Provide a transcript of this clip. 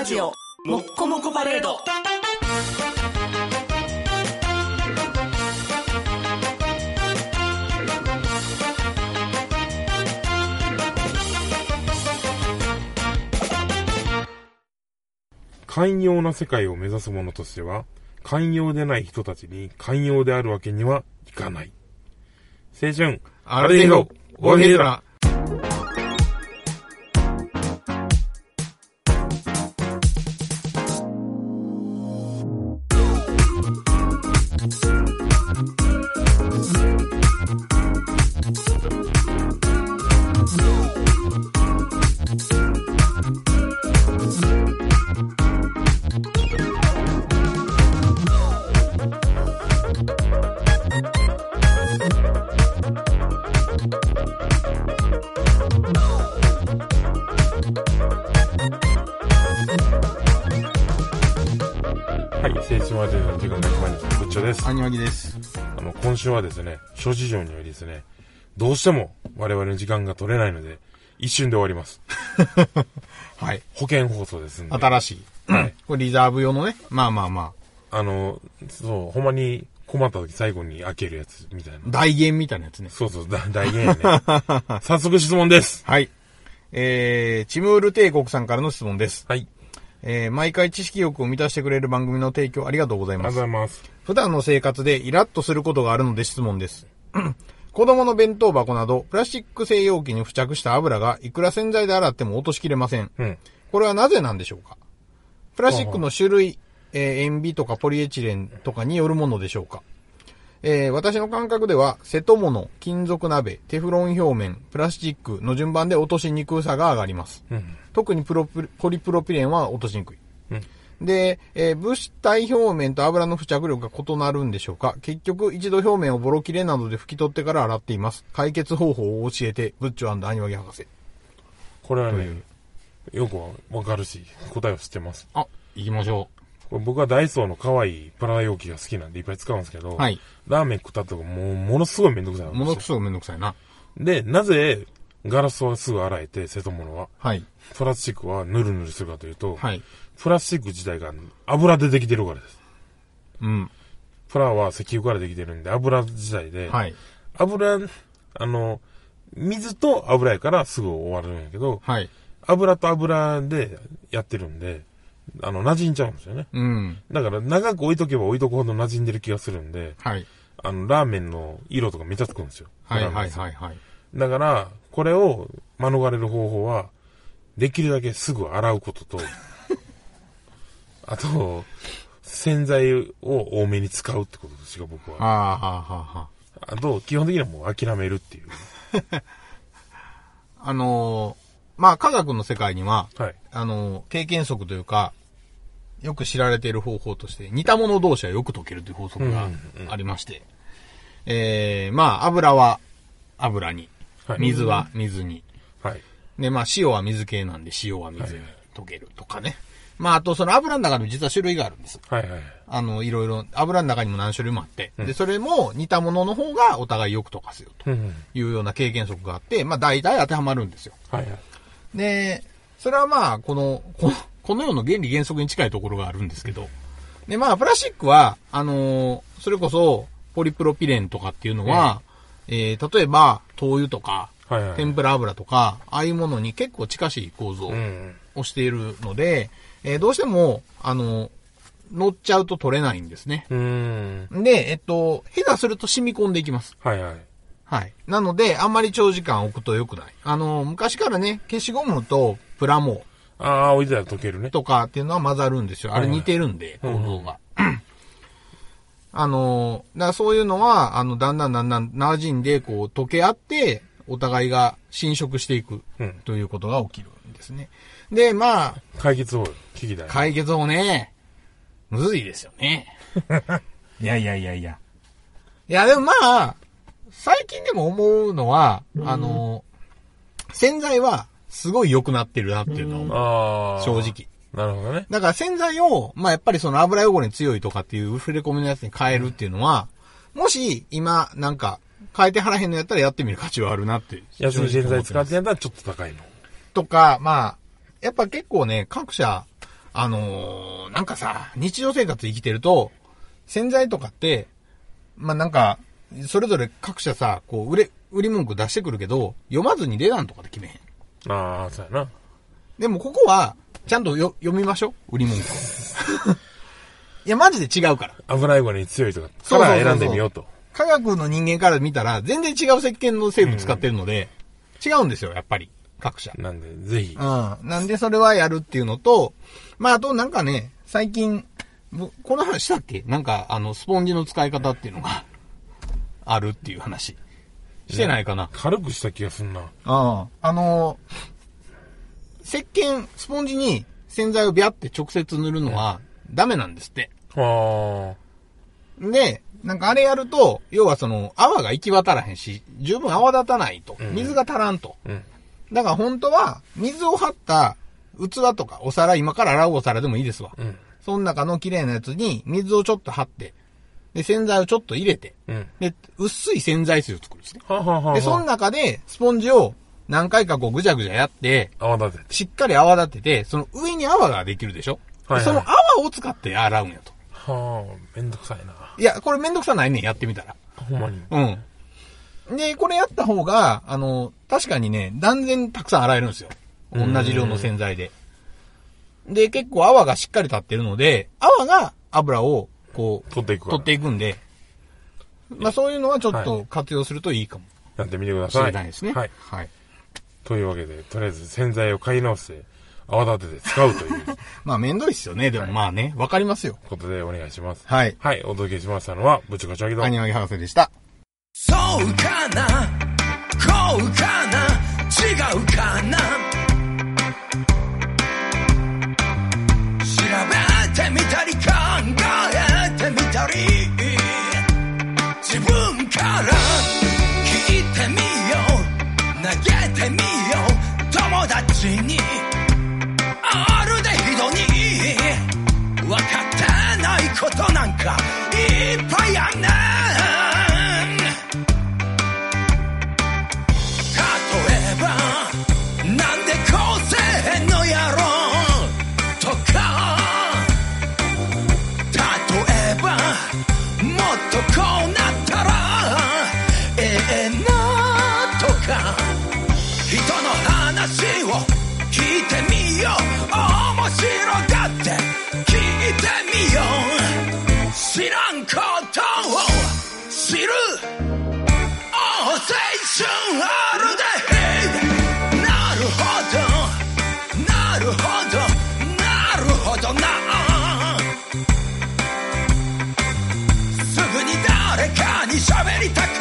ラジオもっこもこパレード寛容な世界を目指す者としては、寛容でない人たちに寛容であるわけにはいかない。青春、ある程度、おいでら。はい、青春までの時間が決まりました。ぶっちょです。アニワギです。あの、今週はですね、諸事情によりですね、どうしても我々の時間が取れないので、一瞬で終わります。はい。保険放送ですんで。新しい。はい。これリザーブ用のね。まあまあまあの、そう、ほんまに困った時最後に開けるやつみたいなあ。。大言みたいなやつね。そうそう、だ大言やね。早速質問です。はい。えー、チムール帝国さんからの質問です。はい。えー、毎回知識欲を満たしてくれる番組の提供ありがとうございありがとうます。ございます。普段の生活でイラッとすることがあるので質問です。子供の弁当箱など、プラスチック製容器に付着した油がいくら洗剤で洗っても落としきれません。うん。これはなぜなんでしょうか？プラスチックの種類、えー塩ビとかポリエチレンとかによるものでしょうか？えー私の感覚では、瀬戸物、金属鍋、テフロン表面、プラスチックの順番で落としにくさが上がります。うん。特にプロプポリプロピレンは落としにくい。うんで、えー物体表面と油の付着力が異なるんでしょうか結局、一度表面をボロ切れなどで拭き取ってから洗っています。解決方法を教えて、ブッチョアニワギ博士。これはねよくわかるし、答えを知ってます。あ、行きましょこれ僕はダイソーの可愛いプラ容器が好きなんでいっぱい使うんですけど、はいラーメン食ったとかもうものすごいめんどくさいものすごくめんどくさいな。で、なぜガラスはすぐ洗えて、瀬戸物は、はい。プラスチックはヌルヌルするかというと、はい。プラスチック自体が油でできてるからです。うん。プラは石油からできてるんで油自体で、はい。油、あの、水と油やからすぐ終わるんやけど、はい。油と油でやってるんで、あの、馴染んじゃうんですよね。うん。だから長く置いとけば置いとくほど馴染んでる気がするんで、はい。あの、ラーメンの色とかめっちゃつくんですよ。はい。はい。はい。はい。だから、これを免れる方法は、できるだけすぐ洗うことと、あと、洗剤を多めに使うってことですよ、僕は。はあ、はあ、はあ、はあ。あと、基本的にはもう諦めるっていう。あのーまあ、科学の世界には、はい。あのー経験則というか、よく知られている方法として、似た者同士はよく溶けるという法則がありまして、えー、まあ、油は油に、はい水は水に、はい。で、まあ、塩は水系なんで塩は水に溶けるとかね。まあ、あとその油の中にも実は種類があるんです。はいはい。あの、いろいろ、油の中にも何種類もあって、で、それも似たものの方がお互いよく溶かすよとうんうん。いうような経験則があって、まあ、大体当てはまるんですよ。はいはい。で、それはまあ、この、この、この世の原理原則に近いところがあるんですけど、で、まあ、プラスチックは、あのーそれこそ、ポリプロピレンとかっていうのは、えー、例えば、灯油とか、はいはい。天ぷら油とか、ああいうものに結構近しい構造うん。をしているので、えーどうしても、あの、乗っちゃうと取れないんですね。うん。で、えっと、下手すると染み込んでいきます。はいはい。はい。なので、あんまり長時間置くと良くない。あの、昔からね、消しゴムとプラモああ、置いてたら溶けるね。とかっていうのは混ざるんですよ。あれ似てるんで、構造が。あの、だそういうのは、あの、だんだんだんだん馴染んで、こう、溶け合って、お互いが侵食していくうん。ということが起きるんですね。で、まあ、解決を聞きたい。解決をね、むずいですよね。いやいやいやいや。いや、でもまあ、最近でも思うのは、あの、洗剤はすごい良くなってるなっていうのを、ああ。正。直。なるほどね。だから洗剤を、まあやっぱりその油汚れに強いとかっていう触れ込みのやつに変えるっていうのは、もし今なんか変えてはらへんのやったらやってみる価値はあるなって。安い洗剤使ってややったらちょっと高いの。とか、まあ、やっぱ結構ね、各社、あのーなんかさ、日常生活生きてると、洗剤とかって、まあ、なんか、それぞれ各社さ、こう、売れ、売り文句出してくるけど、読まずに値段とかで決めへん。ああ、そうやな。でもここは、ちゃんとよ読みましょう。売り文句を。いや、マジで違うから。油汚れに強いとか、カそうそうそうそうラー選んでみようと。科学の人間から見たら、全然違う石鹸の成分使ってるので、違うんですよ、やっぱり。各社。なんで、ぜひ。うん。なんでそれはやるっていうのと、まあ、あとなんかね、最近、ぼこの話したっけ？なんか、あの、スポンジの使い方っていうのが、あるっていう話。してないかな。軽くした気がすんな。ああ。あのー石鹸、スポンジに洗剤をビャって直接塗るのはダメなんですって。あで、なんかあれやると、要はその泡が行き渡らへんし、十分泡立たないと。ん水が足らんと。あ。うん。だから本当は、水を張った器とかお皿、今から洗うお皿でもいいですわ。うん。その中の綺麗なやつに水をちょっと張って、で、洗剤をちょっと入れて、うん。で、薄い洗剤水を作るんですね。はあはあはで、その中で、スポンジを何回かこうぐちゃぐちゃやって、泡立てて。しっかり泡立てて、その上に泡ができるでしょ、はいはいその泡を使って洗うんやと。はあ、めんどくさいな。いや、これめんどくさないねん、やってみたら。ほんまに。うん。で、これやった方が、あの、確かにね、断然たくさん洗えるんですよ。同じ量の洗剤で。で、結構泡がしっかり立ってるので、泡が油を、こう、取っていくから取っていくんで、まあそういうのはちょっはと活用するといいかもやってみてくだしさい。れないですね。はい。はい。というわけで、とりあえず洗剤を買い直して、泡立てて使うという まあめんどいっすよね。でもまあね、わかりますよ。ことでお願いします。はい。はい、お届けしましたのは、ぶちこちゃぎと。アニワギ博士でした。そうかなこうかな違うかなしにあるでひどに。分かってないことなんかいっぱいあんねん。ことを知る青春あるでなるほどなるほどなるほどな。すぐに誰かに喋りたく